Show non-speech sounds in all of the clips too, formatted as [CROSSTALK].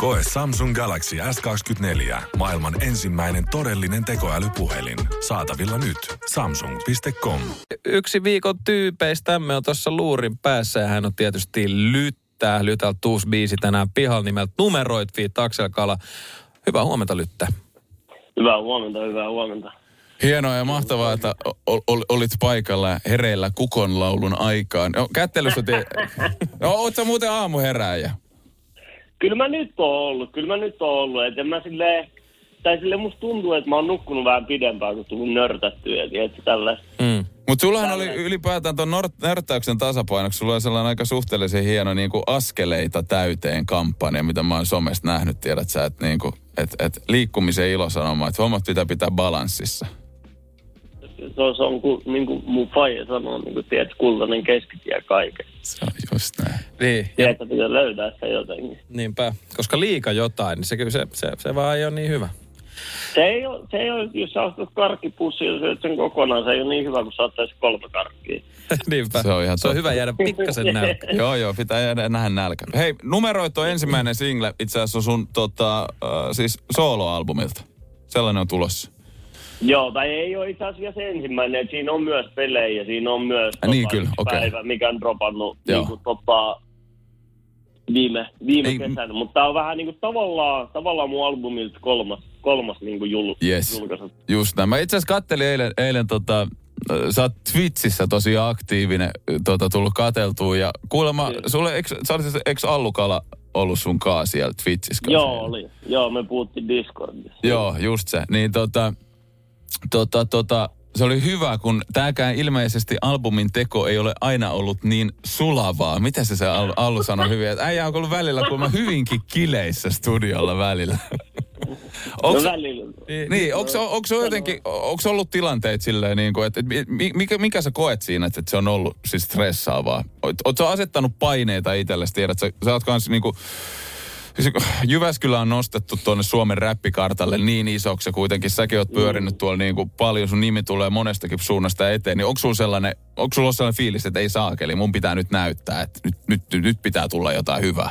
Koe Samsung Galaxy S24. Maailman ensimmäinen todellinen tekoälypuhelin. Saatavilla nyt. Samsung.com. Yksi viikon tyypeistämme on tuossa luurin päässä ja hän on tietysti Lyttää. Lytältä uusi biisi tänään pihalla nimeltä Numeroit Feet Aksel Kala. Hyvää huomenta Lyttä. Hyvää huomenta, hyvää huomenta. Hienoa ja mahtavaa, että ol, ol, olit paikalla hereillä kukonlaulun aikaan. No, kättelyssä te... [LAUGHS] No, oot sä muuten aamuherääjä? Kyllä mä nyt oon ollut, kyllä mä nyt oon ollut. Et en mä silleen, tai sille musta tuntuu, että mä oon nukkunut vähän pidempään, kun tullut nörtättyä, tiedätkö, tällaista. Mm. Mutta sullahan oli ylipäätään tuon nörttäyksen tasapainoksi, sulla oli sellainen aika suhteellisen hieno niin kuin askeleita täyteen kampanja, mitä mä oon somesta nähnyt, tiedät sä, että niin kuin, et, et liikkumisen ilosanoma, että hommat pitää pitää balanssissa. Se on, se on kuin, niin kuin mun faija sanoo, niin kuin tiedät, kultainen keskitie kaiken. Se on just näin. Niin, ja, Tiedätkö, pitää löytää se jotenkin. niinpä. Koska liika jotain, niin se, kyllä se, se, se vaan ei ole niin hyvä. Se ei ole, se ei ole jos sä ostat karkkipussia ja syöt sen kokonaan, se ei ole niin hyvä, kun sä ottaisit kolme karkkia. [LAUGHS] Niinpä. Se on ihan se on hyvä jäädä pikkasen [LAUGHS] nälkä. Joo, joo, pitää jäädä nähdä nälkä. Hei, numeroit on ensimmäinen single, itse asiassa on sun tota, äh, siis soloalbumilta. Sellainen on tulossa. Joo, tai ei ole itse asiassa ensimmäinen. Siinä on myös pelejä, siinä on myös niin, tota, kyllä, yksi okei. päivä, mikä on dropannut Joo. niin kuin, tota, viime, viime Ei, kesänä. Mutta tämä on vähän niin kuin tavallaan, tavallaan mun albumilta kolmas, kolmas niin kuin jul, Yes. julkaisu. Just näin. Mä itse asiassa kattelin eilen, eilen tota, äh, sä oot Twitchissä tosi aktiivinen, äh, tota, tullut kateltua ja kuulemma, Kyllä. sulle, eikö, sä eikö Allukala ollut sun kaa siellä Twitchissä? Joo, oli. Joo, me puhuttiin Discordissa. Joo, just se. Niin tota, tota, tota, se oli hyvä, kun tääkään ilmeisesti albumin teko ei ole aina ollut niin sulavaa. Mitä se se Allu, Allu sanoi hyvin? Että äijä on ollut välillä kuulemma hyvinkin kileissä studiolla välillä. No Onks, välillä. niin, onko, onko, jotenkin, onko ollut tilanteet silleen, niin kuin, että, että mi- mikä, mikä sä koet siinä, että se on ollut siis stressaavaa? Oletko asettanut paineita itsellesi, tiedät, sä, sä oot kans niin kuin, Jyväskylä on nostettu tuonne Suomen räppikartalle niin isoksi ja kuitenkin säkin oot pyörinyt tuolla niin kuin paljon, sun nimi tulee monestakin suunnasta eteen, niin onko sulla sellainen, onko sulla sellainen fiilis, että ei saakeli, mun pitää nyt näyttää, että nyt, nyt, nyt pitää tulla jotain hyvää?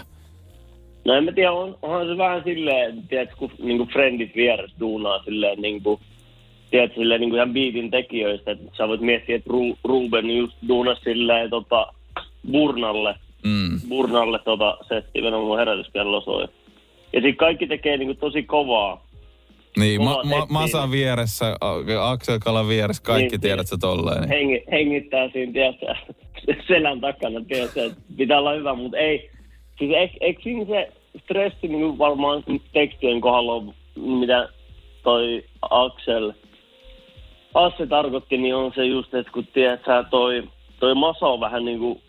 No en mä tiedä, on, onhan se vähän silleen, tiedätkö, kun niin kuin friendit vieressä duunaa silleen niin kuin, tiedätkö, silleen niin kuin ihan biitin tekijöistä, että sä voit miettiä, että Ru, Ruben just duunasi silleen tota, Burnalle, Mm. Burnalle tota setti, mun herätyskello soi. Ja sitten kaikki tekee niin kuin tosi kovaa. Niin, ma, Kova ma, setti. Masa vieressä, A- Aksel Kalan vieressä, kaikki Niin, tiedät sä tolleen. Niin. Hengi, hengittää siinä, tiedätkö, [LAUGHS] selän takana, tiedätkö, pitää olla hyvä, mutta ei. Siis eikö, eikö siinä se stressi niin varmaan tekstien kohdalla on, mitä toi Axel Asse tarkoitti, niin on se just, että kun tiedät sä, toi, toi Masa on vähän niin kuin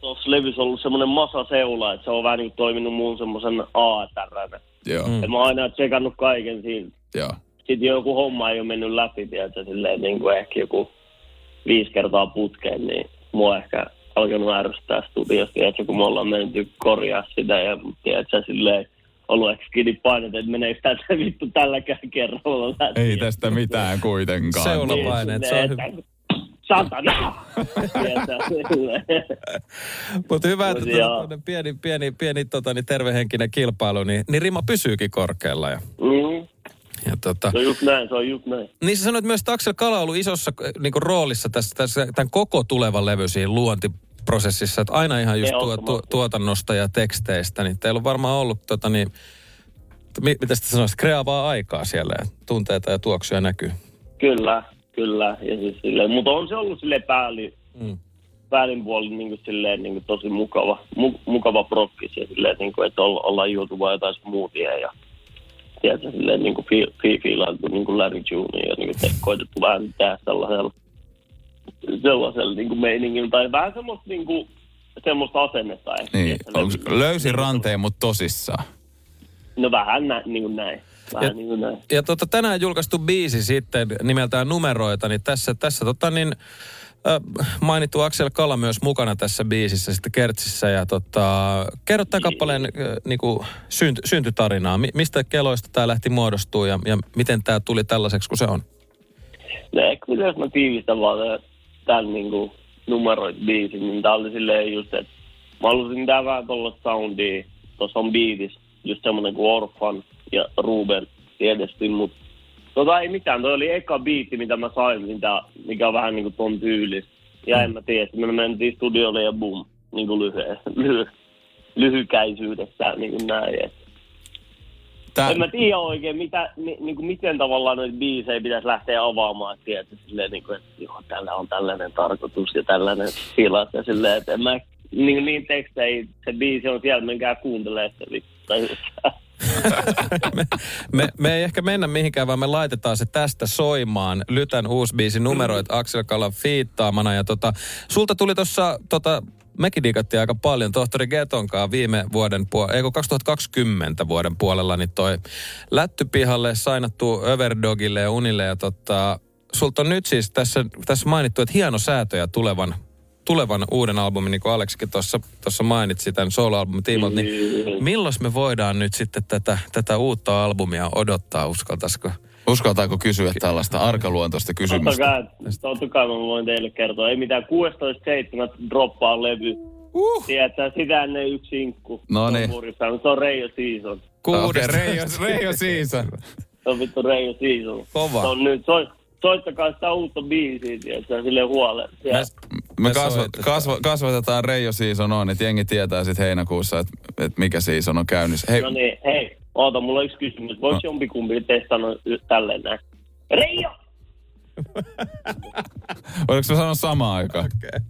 tuossa levyssä ollut semmoinen Masa-seula, että se on vähän niin toiminut muun semmoisen ATR. Joo, Mm. Ja mä oon aina tsekannut kaiken siinä joo. sitten joku homma ei ole mennyt läpi, tiedätkö, silleen niin kuin ehkä joku viisi kertaa putkeen, niin mua ehkä alkanut ärsyttää studiossa, tiedätkö, kun me ollaan menty korjaa sitä ja tiedätkö, silleen ollut ehkä kiinni painet, että meneekö tätä vittu tälläkään kerralla läpi. Ei tästä mitään kuitenkaan. Seula- Niin, se on että Satana! Mutta hyvä, että Mut tuota, pieni, pieni, pieni tota, niin tervehenkinen kilpailu, niin, niin rima pysyykin korkealla. Ja, Mm, ja tota, se on just näin, se on just näin. niin sä sanoit myös, että Aksel Kala on ollut isossa niin kuin, roolissa tässä, tässä, tämän koko tulevan levy siinä luontiprosessissa, että aina ihan just tuo, Ehdottomasti. tuotannosta ja teksteistä, niin teillä on varmaan ollut tota, niin, mi, mitä sitä sanoisit, kreaavaa aikaa siellä ja tunteita ja tuoksuja näkyy. Kyllä, kyllä. Ja siis silleen, mutta on se ollut silleen pääli, Mm. päälin puolin niin kuin silleen, niin kuin tosi mukava, mu, mukava prokkis ja silleen, niin kuin, että olla, ollaan juotu vaan jotain smoothia ja tiedätkö, silleen niin kuin fi, fi, fiilailtu niin kuin Larry June ja niin kuin te, koitettu vähän tehdä sellaisella, sellaisella niin kuin meiningillä tai vähän semmoista niin kuin, semmoista asennetta ehkä. Niin, onko löysin ranteen, mutta tosissaan. No vähän nä, niin kuin näin. Vähän Ja- niin näin. Ja tota, tänään julkaistu biisi sitten nimeltään Numeroita, niin tässä, tässä tota niin, mainittu Axel Kala myös mukana tässä biisissä sitten Kertsissä. Ja tota, kerro tämän kappaleen äh, niinku, synty, syntytarinaa. Mi, mistä keloista tämä lähti muodostuu ja, ja miten tämä tuli tällaiseksi kuin se on? No ehkä jos mä tiivistän vaan tämän niinku, numeroit biisin, niin tää oli silleen just, että mä halusin tää vähän tollaista soundia. Tuossa on biitis, just semmonen kuin Orphan ja Ruben tietysti, mutta tota ei mitään, toi oli eka biitti, mitä mä sain, mitä, mikä on vähän niinku ton tyyli. Ja en mä tiedä, me mentiin studiolle ja boom, niinku lyhyen, lyhy, lyhykäisyydessä niin kuin näin. Et. Tää, En mä tiedä oikein, mitä, ni, niin kuin miten tavallaan noita biisejä pitäisi lähteä avaamaan, tiedätkö, silleen, niin kuin, että joo, tällä on tällainen tarkoitus ja tällainen tilat ja silleen, että en mä niin, niin tekstejä, se biisi on siellä, menkää kuuntelemaan se vittu. Me, me, me ei ehkä mennä mihinkään, vaan me laitetaan se tästä soimaan. Lytän uusi biisi numeroit Axel Kalan fiittaamana. Ja tota, sulta tuli tuossa, tota, mekin digattiin aika paljon tohtori Getonkaan viime vuoden puolella, ei kun 2020 vuoden puolella, niin toi lättypihalle sainattu Overdogille ja Unille. Ja tota, sulta on nyt siis tässä, tässä mainittu, että hieno säätöjä tulevan tulevan uuden albumin, niin kuin Aleksikin tuossa mainitsi tämän soloalbumin tiimolta, niin milloin me voidaan nyt sitten tätä, tätä uutta albumia odottaa, uskaltaisiko? uskaltaako kysyä tällaista arkaluontoista Totta kysymystä? kai, totta kai mä voin teille kertoa. Ei mitään 16.7. droppaa levy. Uh. Tiedätkö, sitä ennen yksi sinkku. No niin. Se on Murifan, mutta Se on Reijo Season. Okei, Reijo, Reijo Season. Se on vittu Reijo Season. Kova. Se on nyt, so, soittakaa sitä uutta biisiä, tiedätkö, silleen huoleen. Me, Me Me kasva, kasva, kasvatetaan Reijo Season on, että jengi tietää sitten heinäkuussa, että, että mikä season on käynnissä. Hei, No niin, hei, oota, mulla on yksi kysymys. Voiko jompikumpi testannut y- tälleen näin? Reijo! [LAUGHS] oliko se sanoa samaan aikaan? Okei.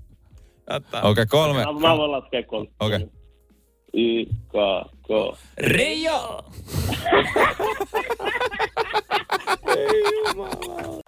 Jättää. Okei, okay, kolme. Mä, mä voin laskea kolme. Okei. Y, K, K. Reijo! [LAUGHS]